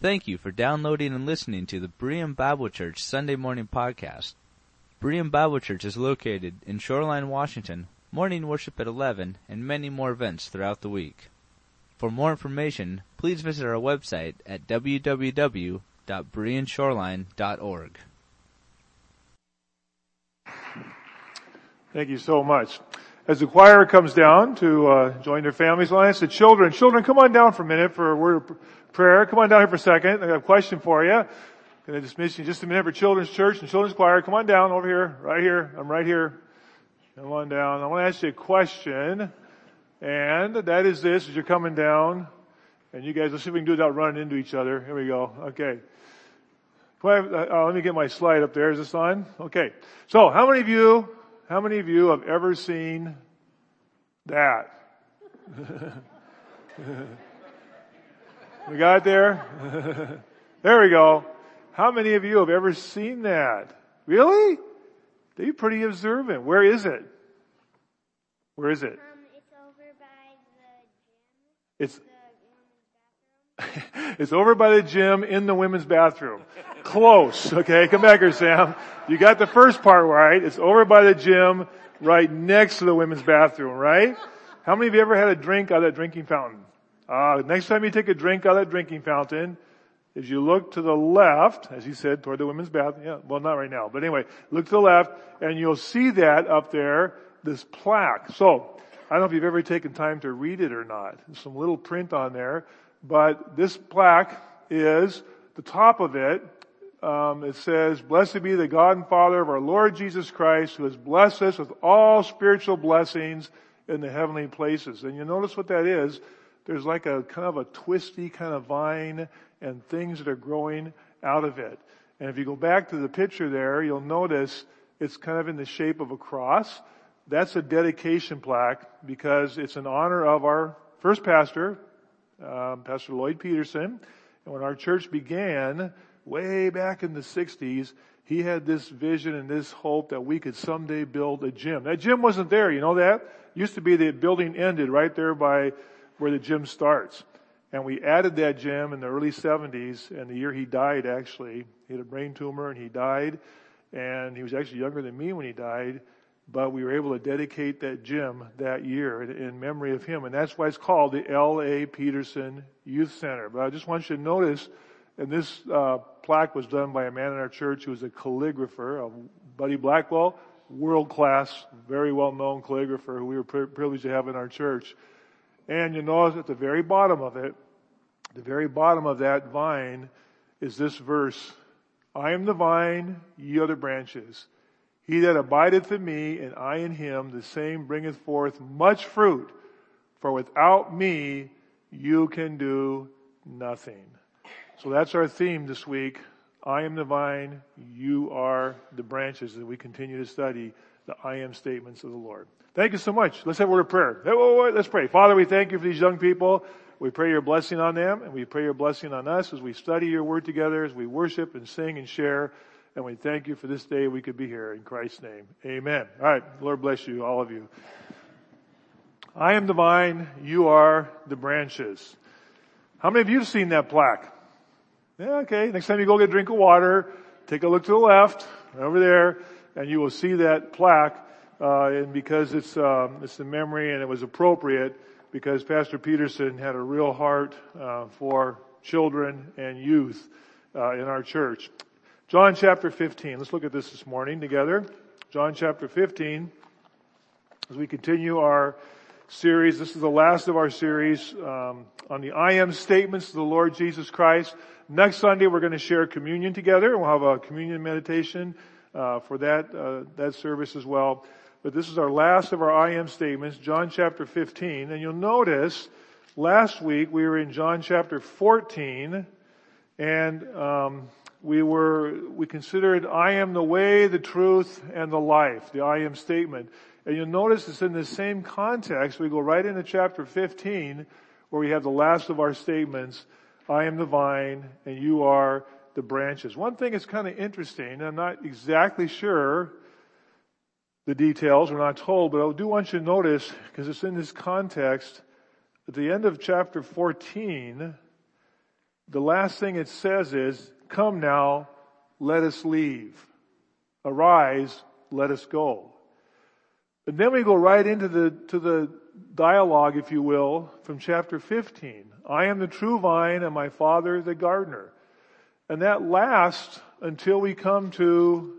Thank you for downloading and listening to the Berean Bible Church Sunday Morning Podcast. Berean Bible Church is located in Shoreline, Washington, morning worship at 11, and many more events throughout the week. For more information, please visit our website at www.bereanshoreline.org. Thank you so much. As the choir comes down to uh, join their families, I ask the children, children, come on down for a minute for a word prayer. Come on down here for a second. I got a question for you. I'm going to dismiss you just a minute for children's church and children's choir. Come on down over here, right here. I'm right here. Come on down. I want to ask you a question, and that is this: as you're coming down, and you guys, let's see if we can do it without running into each other. Here we go. Okay. Uh, let me get my slide up there. Is this on? Okay. So, how many of you how many of you have ever seen that? we got there? there we go. How many of you have ever seen that? Really? You're pretty observant. Where is it? Where is it? Um, it's over by the gym. It's it's over by the gym in the women's bathroom. Close. Okay, come back here, Sam. You got the first part right. It's over by the gym, right next to the women's bathroom, right? How many of you ever had a drink out of that drinking fountain? Uh, next time you take a drink out of that drinking fountain, as you look to the left, as you said, toward the women's bath, yeah, well not right now, but anyway, look to the left, and you'll see that up there, this plaque. So, I don't know if you've ever taken time to read it or not. There's some little print on there, but this plaque is, the top of it, um, it says, Blessed be the God and Father of our Lord Jesus Christ, who has blessed us with all spiritual blessings in the heavenly places. And you notice what that is. There's like a kind of a twisty kind of vine and things that are growing out of it. And if you go back to the picture there, you'll notice it's kind of in the shape of a cross. That's a dedication plaque because it's in honor of our first pastor, um, Pastor Lloyd Peterson. And when our church began, way back in the 60s, he had this vision and this hope that we could someday build a gym. That gym wasn't there, you know that? Used to be the building ended right there by where the gym starts. And we added that gym in the early 70s, and the year he died actually, he had a brain tumor and he died, and he was actually younger than me when he died, but we were able to dedicate that gym that year in memory of him, and that's why it's called the L.A. Peterson Youth Center. But I just want you to notice, and this uh, plaque was done by a man in our church who was a calligrapher, Buddy Blackwell, world class, very well known calligrapher who we were privileged to have in our church. And you notice at the very bottom of it, the very bottom of that vine is this verse, I am the vine, ye are the branches. He that abideth in me and I in him, the same bringeth forth much fruit. For without me, you can do nothing. So that's our theme this week. I am the vine, you are the branches as we continue to study the I am statements of the Lord. Thank you so much. Let's have a word of prayer. Let's pray. Father, we thank you for these young people. We pray your blessing on them and we pray your blessing on us as we study your word together, as we worship and sing and share. And we thank you for this day we could be here in Christ's name. Amen. All right. Lord bless you, all of you. I am the vine, you are the branches. How many of you have seen that plaque? Yeah, okay. Next time you go get a drink of water, take a look to the left, over there, and you will see that plaque. Uh, and because it's um, it's the memory and it was appropriate, because Pastor Peterson had a real heart uh, for children and youth uh, in our church. John chapter 15. Let's look at this this morning together. John chapter 15. As we continue our series, this is the last of our series um, on the I am statements of the Lord Jesus Christ. Next Sunday, we're going to share communion together. And we'll have a communion meditation uh, for that uh, that service as well. But this is our last of our I am statements, John chapter 15. And you'll notice last week we were in John chapter 14, and um, we were we considered I am the way, the truth, and the life. The I am statement. And you'll notice it's in the same context. We go right into chapter 15 where we have the last of our statements. I am the vine and you are the branches. One thing is kind of interesting. I'm not exactly sure the details. We're not told, but I do want you to notice, because it's in this context, at the end of chapter 14, the last thing it says is, come now, let us leave. Arise, let us go. And then we go right into the, to the dialogue, if you will, from chapter 15. I am the true vine and my father the gardener. And that lasts until we come to,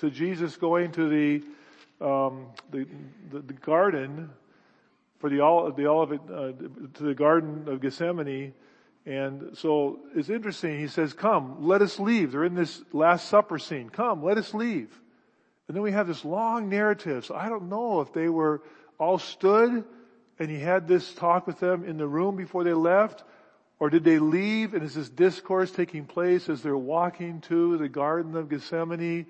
to Jesus going to the, um, the, the, the, garden for the, the olive, uh, to the garden of Gethsemane. And so it's interesting. He says, come, let us leave. They're in this last supper scene. Come, let us leave. And then we have this long narrative. So I don't know if they were all stood and he had this talk with them in the room before they left, or did they leave and is this discourse taking place as they're walking to the Garden of Gethsemane?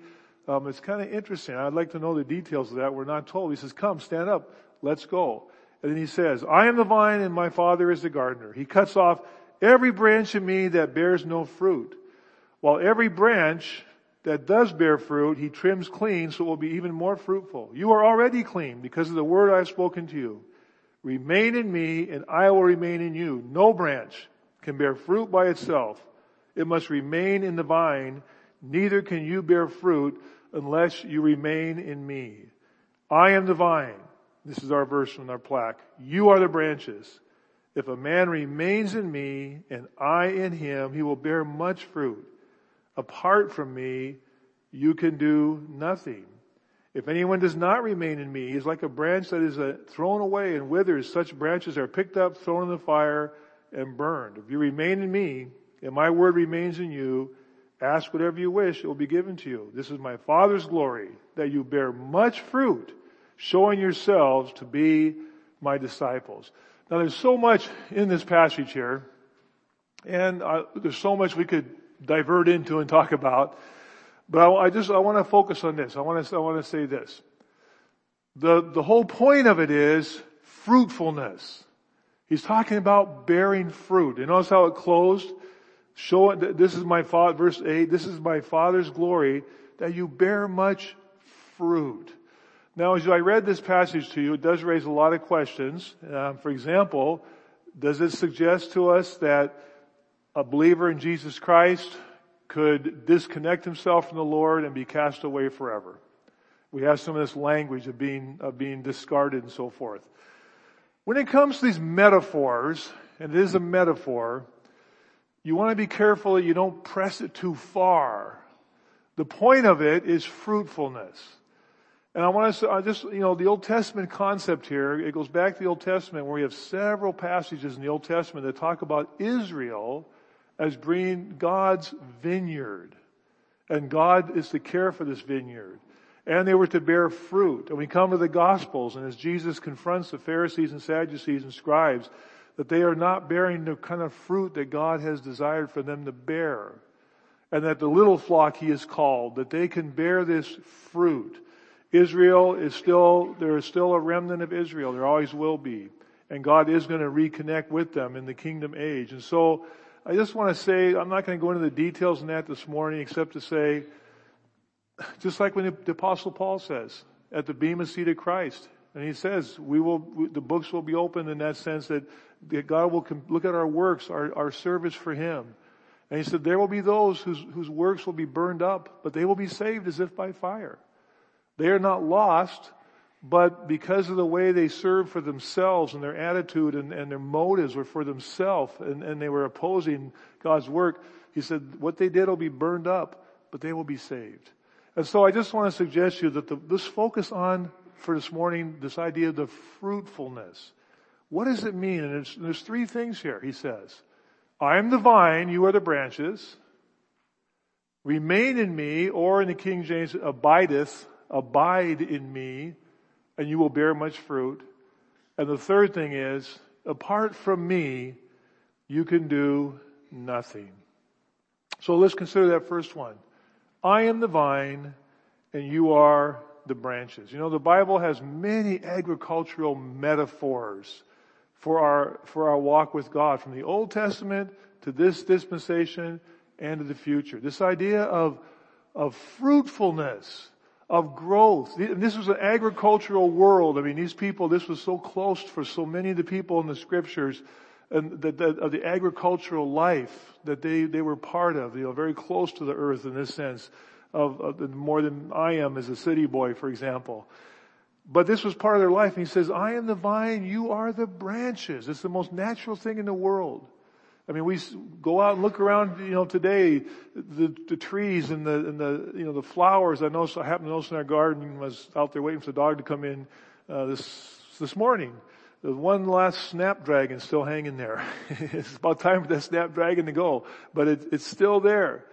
Um, it's kind of interesting. I'd like to know the details of that. We're not told. He says, come, stand up, let's go. And then he says, I am the vine and my father is the gardener. He cuts off every branch in me that bears no fruit, while every branch that does bear fruit, he trims clean so it will be even more fruitful. You are already clean because of the word I have spoken to you. Remain in me and I will remain in you. No branch can bear fruit by itself. It must remain in the vine. Neither can you bear fruit unless you remain in me. I am the vine. This is our verse from our plaque. You are the branches. If a man remains in me and I in him, he will bear much fruit. Apart from me, you can do nothing. If anyone does not remain in me, he is like a branch that is uh, thrown away and withers. Such branches are picked up, thrown in the fire, and burned. If you remain in me, and my word remains in you, ask whatever you wish, it will be given to you. This is my Father's glory, that you bear much fruit, showing yourselves to be my disciples. Now there's so much in this passage here, and uh, there's so much we could divert into and talk about. But I, I just, I want to focus on this. I want to, I want to say this. The, the whole point of it is fruitfulness. He's talking about bearing fruit. You notice how it closed? Show this is my father, verse 8, this is my father's glory that you bear much fruit. Now, as I read this passage to you, it does raise a lot of questions. Um, for example, does it suggest to us that a believer in Jesus Christ could disconnect himself from the Lord and be cast away forever. We have some of this language of being, of being discarded and so forth. When it comes to these metaphors, and it is a metaphor, you want to be careful that you don't press it too far. The point of it is fruitfulness. And I want to say, I just, you know, the Old Testament concept here, it goes back to the Old Testament where we have several passages in the Old Testament that talk about Israel as being God's vineyard. And God is to care for this vineyard. And they were to bear fruit. And we come to the Gospels, and as Jesus confronts the Pharisees and Sadducees and scribes, that they are not bearing the kind of fruit that God has desired for them to bear. And that the little flock he has called, that they can bear this fruit. Israel is still, there is still a remnant of Israel. There always will be. And God is going to reconnect with them in the kingdom age. And so, I just want to say, I'm not going to go into the details on that this morning except to say, just like when the, the apostle Paul says, at the bema seat of Christ, and he says, we will, the books will be opened in that sense that, that God will look at our works, our, our service for Him. And he said, there will be those whose, whose works will be burned up, but they will be saved as if by fire. They are not lost, but because of the way they served for themselves and their attitude and, and their motives were for themselves and, and they were opposing God's work, he said, what they did will be burned up, but they will be saved. And so I just want to suggest to you that the, this focus on for this morning, this idea of the fruitfulness. What does it mean? And there's, three things here, he says. I am the vine, you are the branches. Remain in me, or in the King James, abideth, abide in me and you will bear much fruit. And the third thing is, apart from me, you can do nothing. So let's consider that first one. I am the vine and you are the branches. You know, the Bible has many agricultural metaphors for our, for our walk with God from the Old Testament to this dispensation and to the future. This idea of, of fruitfulness of growth. This was an agricultural world. I mean, these people, this was so close for so many of the people in the scriptures and the, the, of the agricultural life that they, they were part of, you know, very close to the earth in this sense of, of more than I am as a city boy, for example. But this was part of their life. And he says, I am the vine, you are the branches. It's the most natural thing in the world. I mean, we go out and look around, you know, today, the, the trees and the, and the, you know, the flowers. I noticed, I happened to notice in our garden, was out there waiting for the dog to come in, uh, this, this morning. There's one last snapdragon still hanging there. it's about time for that snapdragon to go, but it, it's still there.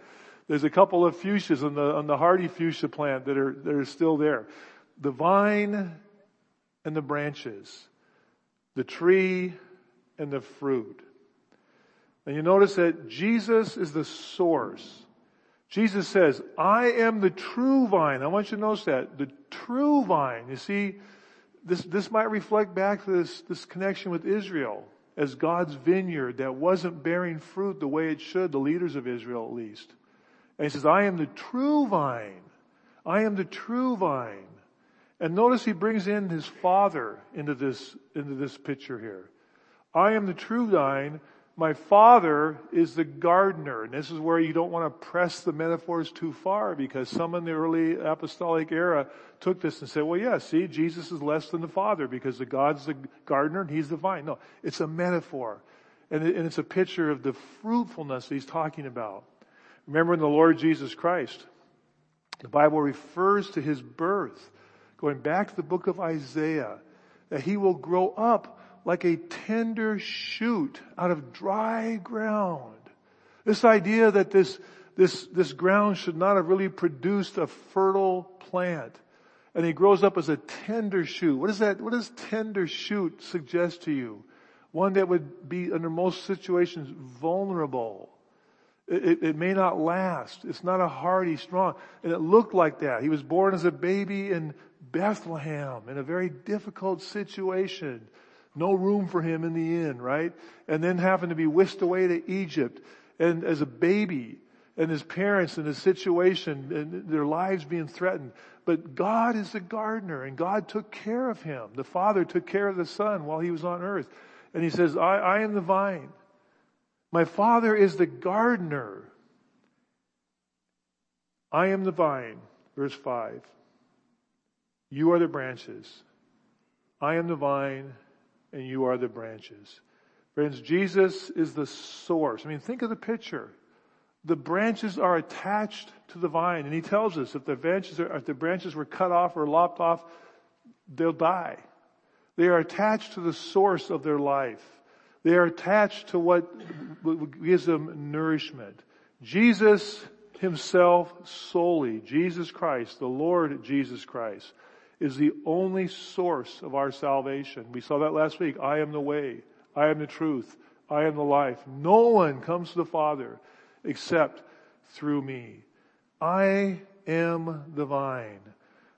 There's a couple of fuchsias on the, on the hardy fuchsia plant that are, that are still there. The vine and the branches, the tree and the fruit. And you notice that Jesus is the source. Jesus says, I am the true vine. I want you to notice that. The true vine. You see, this, this might reflect back to this, this connection with Israel as God's vineyard that wasn't bearing fruit the way it should, the leaders of Israel at least. And he says, I am the true vine. I am the true vine. And notice he brings in his father into this, into this picture here. I am the true vine my father is the gardener. And this is where you don't want to press the metaphors too far because some in the early apostolic era took this and said, well, yeah, see, Jesus is less than the father because the God's the gardener and he's the vine. No, it's a metaphor. And, it, and it's a picture of the fruitfulness he's talking about. Remember in the Lord Jesus Christ, the Bible refers to his birth, going back to the book of Isaiah, that he will grow up like a tender shoot out of dry ground. This idea that this, this, this ground should not have really produced a fertile plant. And he grows up as a tender shoot. What does that, what does tender shoot suggest to you? One that would be under most situations vulnerable. It, it, it, may not last. It's not a hardy, strong. And it looked like that. He was born as a baby in Bethlehem in a very difficult situation. No room for him in the inn, right? And then having to be whisked away to Egypt and as a baby and his parents and his situation and their lives being threatened. But God is the gardener and God took care of him. The father took care of the son while he was on earth. And he says, I, I am the vine. My father is the gardener. I am the vine. Verse five. You are the branches. I am the vine and you are the branches. Friends, Jesus is the source. I mean, think of the picture. The branches are attached to the vine, and he tells us if the branches are, if the branches were cut off or lopped off, they'll die. They are attached to the source of their life. They are attached to what gives them nourishment. Jesus himself solely, Jesus Christ, the Lord Jesus Christ, is the only source of our salvation. We saw that last week. I am the way. I am the truth. I am the life. No one comes to the Father except through me. I am the vine.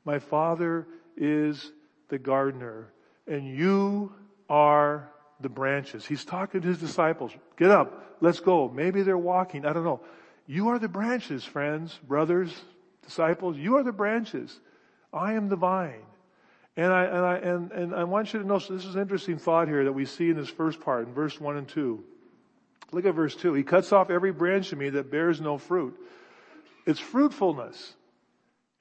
My Father is the gardener and you are the branches. He's talking to his disciples. Get up. Let's go. Maybe they're walking. I don't know. You are the branches, friends, brothers, disciples. You are the branches. I am the vine. And I, and I, and, and I want you to know, so this is an interesting thought here that we see in this first part, in verse 1 and 2. Look at verse 2. He cuts off every branch in me that bears no fruit. It's fruitfulness.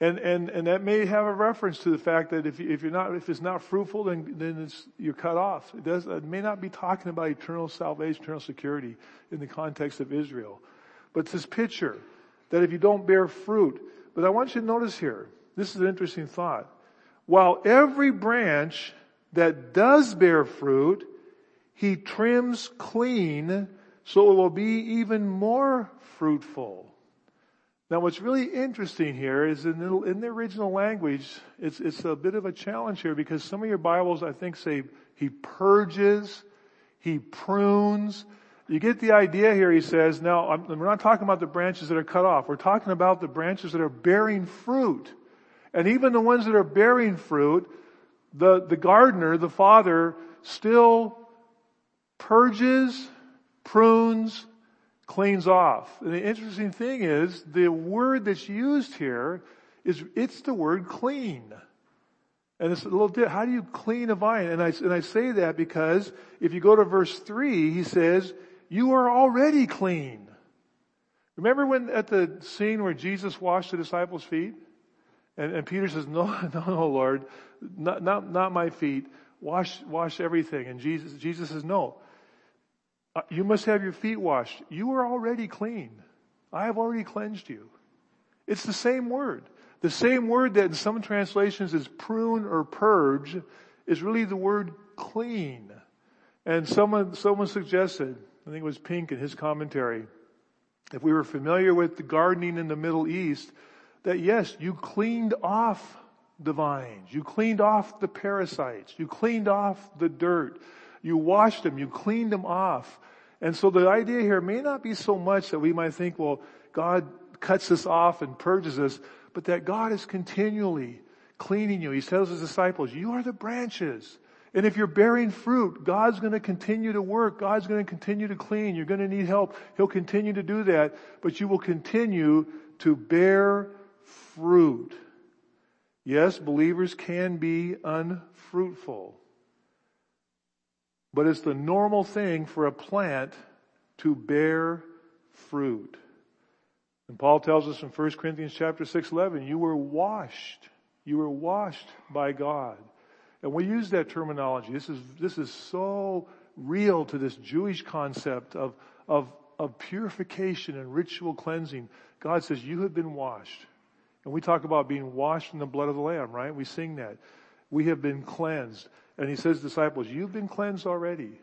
And, and, and that may have a reference to the fact that if, you, if you're not, if it's not fruitful, then, then it's, you're cut off. It does, it may not be talking about eternal salvation, eternal security in the context of Israel. But it's this picture that if you don't bear fruit, but I want you to notice here, this is an interesting thought. While every branch that does bear fruit, he trims clean so it will be even more fruitful. Now what's really interesting here is in the, in the original language, it's, it's a bit of a challenge here because some of your Bibles I think say he purges, he prunes. You get the idea here, he says, now I'm, we're not talking about the branches that are cut off. We're talking about the branches that are bearing fruit. And even the ones that are bearing fruit, the, the gardener, the father, still purges, prunes, cleans off. And the interesting thing is, the word that's used here is, it's the word clean. And it's a little, how do you clean a vine? And I, and I say that because if you go to verse three, he says, you are already clean. Remember when at the scene where Jesus washed the disciples' feet? And, and Peter says, no, no, no, Lord, not, not, not my feet. Wash, wash everything. And Jesus, Jesus says, no. Uh, you must have your feet washed. You are already clean. I have already cleansed you. It's the same word. The same word that in some translations is prune or purge is really the word clean. And someone, someone suggested, I think it was Pink in his commentary, if we were familiar with the gardening in the Middle East, that yes, you cleaned off the vines, you cleaned off the parasites, you cleaned off the dirt, you washed them, you cleaned them off. And so the idea here may not be so much that we might think, well, God cuts us off and purges us, but that God is continually cleaning you. He tells his disciples, you are the branches. And if you're bearing fruit, God's going to continue to work. God's going to continue to clean. You're going to need help. He'll continue to do that, but you will continue to bear fruit. Yes, believers can be unfruitful. But it's the normal thing for a plant to bear fruit. And Paul tells us in 1 Corinthians chapter 6, 11, you were washed. You were washed by God. And we use that terminology. This is, this is so real to this Jewish concept of, of, of purification and ritual cleansing. God says, you have been washed. And we talk about being washed in the blood of the Lamb, right? We sing that. We have been cleansed. And he says, disciples, you've been cleansed already.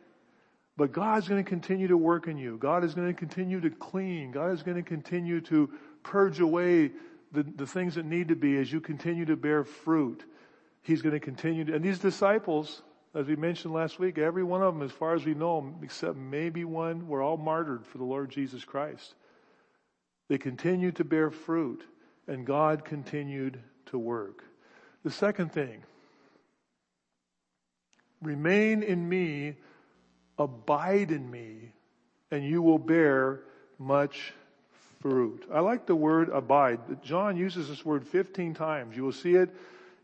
But God's going to continue to work in you. God is going to continue to clean. God is going to continue to purge away the, the things that need to be as you continue to bear fruit. He's going to continue to, and these disciples, as we mentioned last week, every one of them, as far as we know, except maybe one, were all martyred for the Lord Jesus Christ. They continue to bear fruit, and God continued to work. The second thing, remain in me, abide in me, and you will bear much fruit. I like the word abide. John uses this word 15 times. You will see it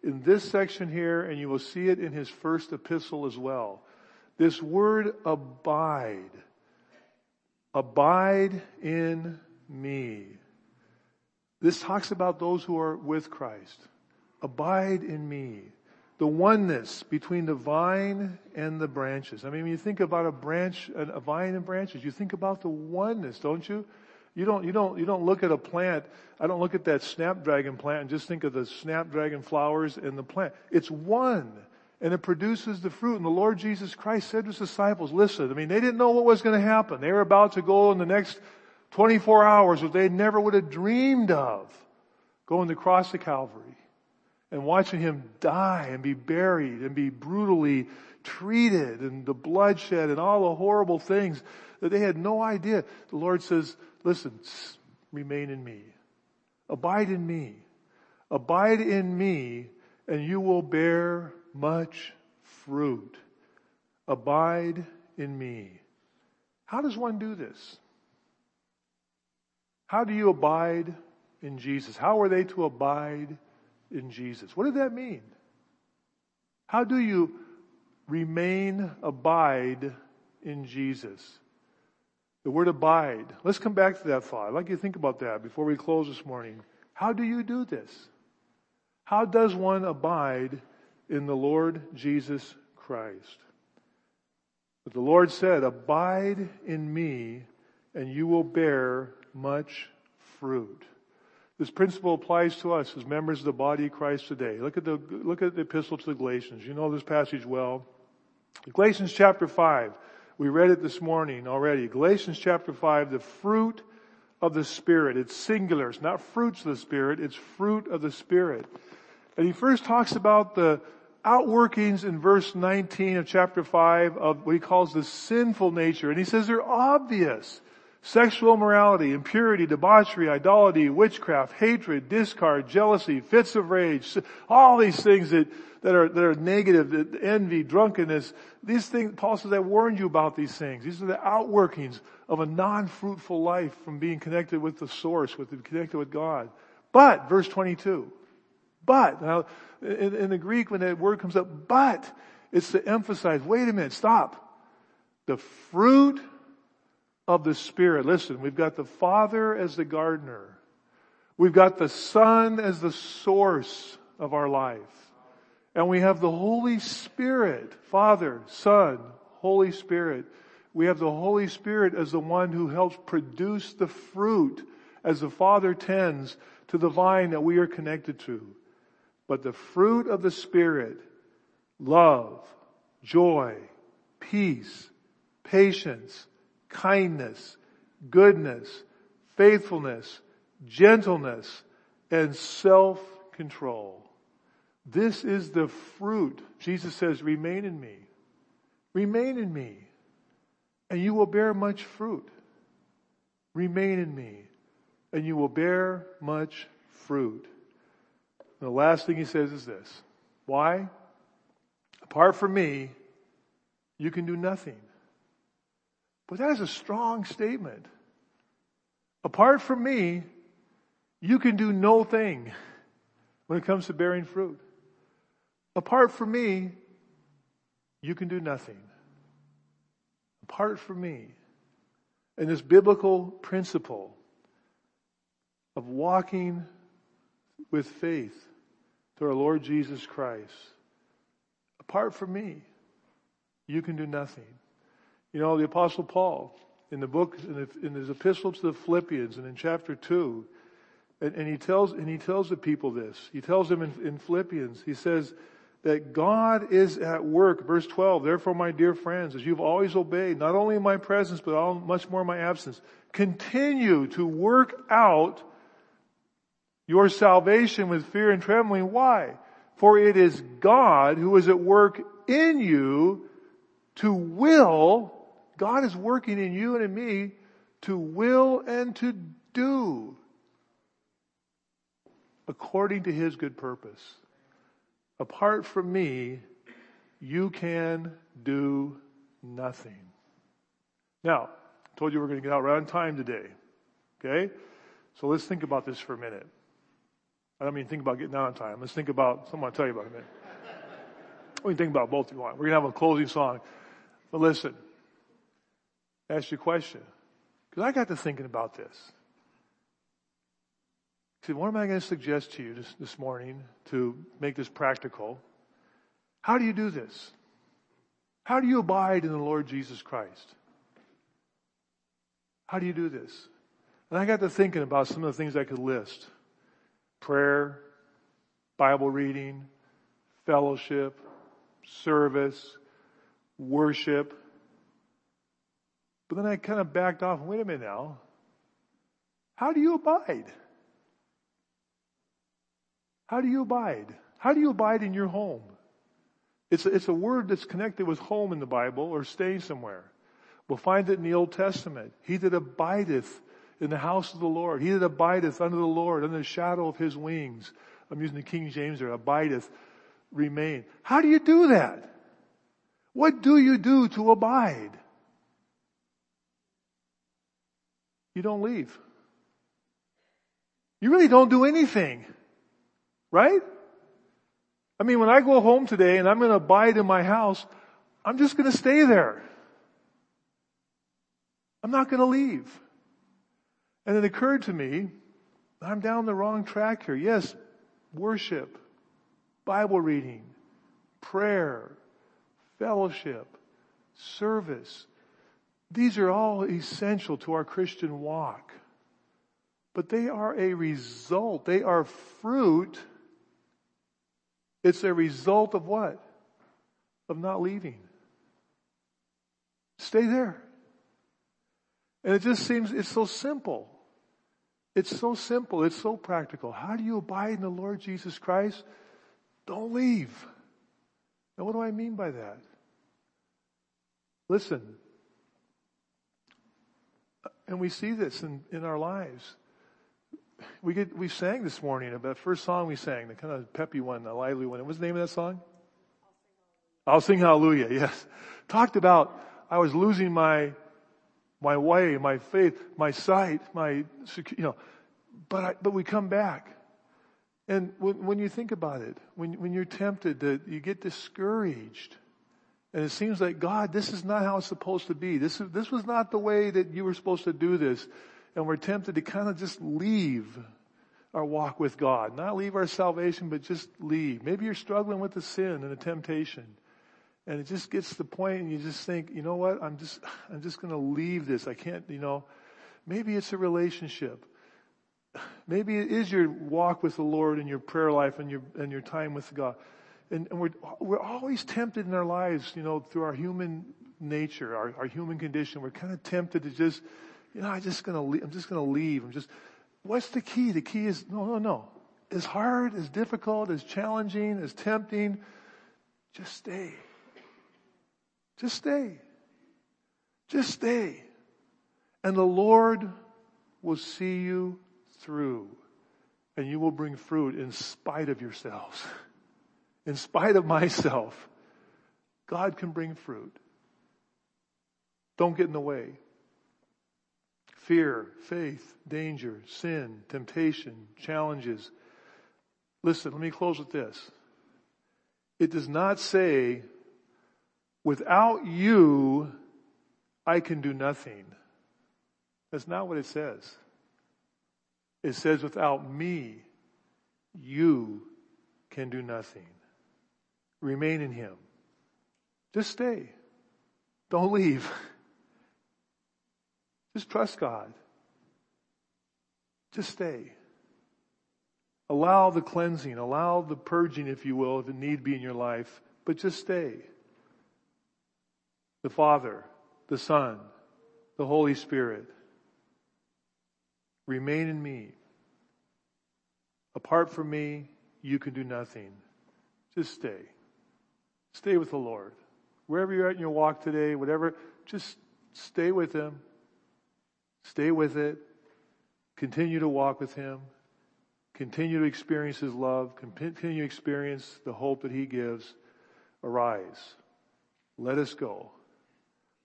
in this section here, and you will see it in his first epistle as well. This word abide. Abide in me. This talks about those who are with Christ. Abide in me. The oneness between the vine and the branches. I mean, when you think about a branch, a vine and branches, you think about the oneness, don't you? You don't, you don't, you don't look at a plant. I don't look at that snapdragon plant and just think of the snapdragon flowers and the plant. It's one and it produces the fruit. And the Lord Jesus Christ said to his disciples, listen, I mean, they didn't know what was going to happen. They were about to go in the next 24 hours that they never would have dreamed of going to cross the Calvary and watching him die and be buried and be brutally treated and the bloodshed and all the horrible things that they had no idea. The Lord says, listen, remain in me. Abide in me. Abide in me and you will bear much fruit. Abide in me. How does one do this? How do you abide in Jesus? How are they to abide in Jesus? What did that mean? How do you remain, abide in Jesus? The word abide. Let's come back to that thought. I'd like you to think about that before we close this morning. How do you do this? How does one abide in the Lord Jesus Christ? But the Lord said, abide in me and you will bear much fruit. This principle applies to us as members of the body of Christ today. Look at the, look at the epistle to the Galatians. You know this passage well. Galatians chapter 5. We read it this morning already. Galatians chapter 5, the fruit of the Spirit. It's singular. It's not fruits of the Spirit. It's fruit of the Spirit. And he first talks about the outworkings in verse 19 of chapter 5 of what he calls the sinful nature. And he says they're obvious. Sexual immorality, impurity, debauchery, idolatry, witchcraft, hatred, discord, jealousy, fits of rage, all these things that, that are, that are negative, envy, drunkenness, these things, Paul says, I warned you about these things. These are the outworkings of a non-fruitful life from being connected with the source, with connected with God. But, verse 22, But, now, in, in the Greek when that word comes up, but, it's to emphasize, wait a minute, stop. The fruit of the Spirit. Listen, we've got the Father as the gardener. We've got the Son as the source of our life. And we have the Holy Spirit, Father, Son, Holy Spirit. We have the Holy Spirit as the one who helps produce the fruit as the Father tends to the vine that we are connected to. But the fruit of the Spirit, love, joy, peace, patience, kindness, goodness, faithfulness, gentleness, and self-control. This is the fruit. Jesus says, remain in me. Remain in me. And you will bear much fruit. Remain in me. And you will bear much fruit. And the last thing he says is this. Why? Apart from me, you can do nothing. But that is a strong statement. Apart from me, you can do no thing when it comes to bearing fruit. Apart from me, you can do nothing. Apart from me. And this biblical principle of walking with faith to our Lord Jesus Christ. Apart from me, you can do nothing. You know, the apostle Paul, in the book, in, the, in his epistle to the Philippians and in chapter two, and, and, he tells, and he tells the people this. He tells them in, in Philippians, he says that God is at work. Verse 12, therefore my dear friends, as you've always obeyed, not only in my presence, but all, much more in my absence, continue to work out your salvation with fear and trembling. Why? For it is God who is at work in you to will God is working in you and in me to will and to do according to his good purpose. Apart from me, you can do nothing. Now, I told you we're going to get out right on time today. Okay? So let's think about this for a minute. I don't mean think about getting out on time. Let's think about something I'll tell you about in a minute. We can think about both if you want. We're going to have a closing song. But listen, ask you a question. Because I got to thinking about this. See, what am I going to suggest to you this, this morning to make this practical? How do you do this? How do you abide in the Lord Jesus Christ? How do you do this? And I got to thinking about some of the things I could list. Prayer, Bible reading, fellowship, service, worship. But then I kind of backed off. Wait a minute now. How do you abide? How do you abide? How do you abide in your home? It's a, it's a word that's connected with home in the Bible or staying somewhere. We'll find it in the Old Testament. He that abideth in the house of the Lord. He that abideth under the Lord, under the shadow of his wings. I'm using the King James there. Abideth, remain. How do you do that? What do you do to abide? You don't leave. You really don't do anything. Right? I mean, when I go home today and I'm going to abide in my house, I'm just going to stay there. I'm not going to leave. And it occurred to me, I'm down the wrong track here. Yes, worship, Bible reading, prayer, fellowship, service. These are all essential to our Christian walk. But they are a result. They are fruit. It's a result of what? Of not leaving. Stay there. And it just seems, it's so simple. It's so simple. It's so practical. How do you abide in the Lord Jesus Christ? Don't leave. Now what do I mean by that? Listen, and we see this in, in our lives. We get, we sang this morning about the first song we sang, the kind of peppy one, the lively one. What was the name of that song? I'll sing hallelujah. Yes. Talked about, I was losing my, my way, my faith, my sight, my, you know, but I, but we come back. And when, when you think about it, when, when you're tempted, that you get discouraged. And it seems like, God, this is not how it's supposed to be. This, is, this was not the way that you were supposed to do this. And we're tempted to kind of just leave our walk with God. Not leave our salvation, but just leave. Maybe you're struggling with a sin and a temptation. And it just gets to the point and you just think, you know what? I'm just, I'm just going to leave this. I can't, you know, maybe it's a relationship. Maybe it is your walk with the Lord and your prayer life and your, and your time with God. And, and we're, we're always tempted in our lives, you know, through our human nature, our, our human condition. We're kind of tempted to just, you know, I'm just to, leave, I'm just going to leave. I'm just, what's the key? The key is, no, no, no. As hard, as difficult, as challenging, as tempting, just stay. Just stay. Just stay. And the Lord will see you through and you will bring fruit in spite of yourselves. In spite of myself, God can bring fruit. Don't get in the way. Fear, faith, danger, sin, temptation, challenges. Listen, let me close with this. It does not say Without you, I can do nothing. That's not what it says. It says, without me, you can do nothing. Remain in Him. Just stay. Don't leave. Just trust God. Just stay. Allow the cleansing, allow the purging, if you will, if it need be in your life, but just stay the Father, the Son, the Holy Spirit. Remain in me. Apart from me, you can do nothing. Just stay. Stay with the Lord. Wherever you're at in your walk today, whatever, just stay with Him. Stay with it. Continue to walk with Him. Continue to experience His love. Continue to experience the hope that He gives. Arise. Let us go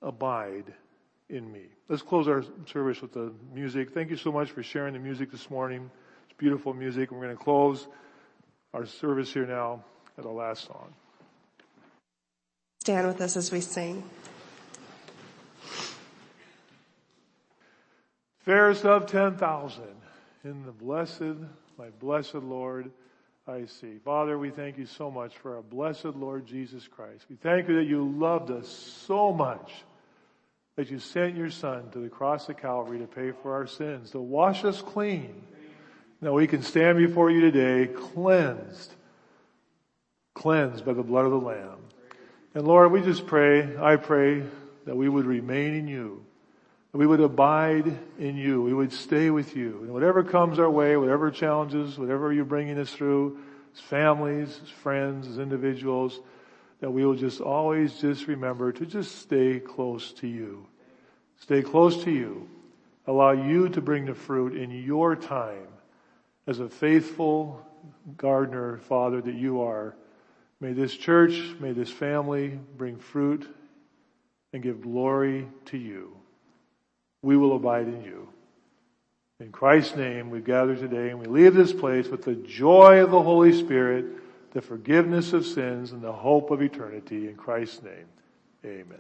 abide in me. Let's close our service with the music. Thank you so much for sharing the music this morning. It's beautiful music. We're going to close our service here now at our last song. Stand with us as we sing. Fairest of 10,000 in the blessed, my blessed Lord, I see. Father, we thank you so much for our blessed Lord Jesus Christ. We thank you that you loved us so much that you sent your son to the cross of Calvary to pay for our sins, to wash us clean. Now we can stand before you today cleansed, cleansed by the blood of the Lamb. And Lord, we just pray, I pray that we would remain in you, that we would abide in you, we would stay with you. And whatever comes our way, whatever challenges, whatever you're bringing us through, as families, as friends, as individuals, that we will just always just remember to just stay close to you. Stay close to you. Allow you to bring the fruit in your time as a faithful gardener, Father, that you are. May this church, may this family bring fruit and give glory to you. We will abide in you. In Christ's name, we gather today and we leave this place with the joy of the Holy Spirit the forgiveness of sins and the hope of eternity. In Christ's name, amen.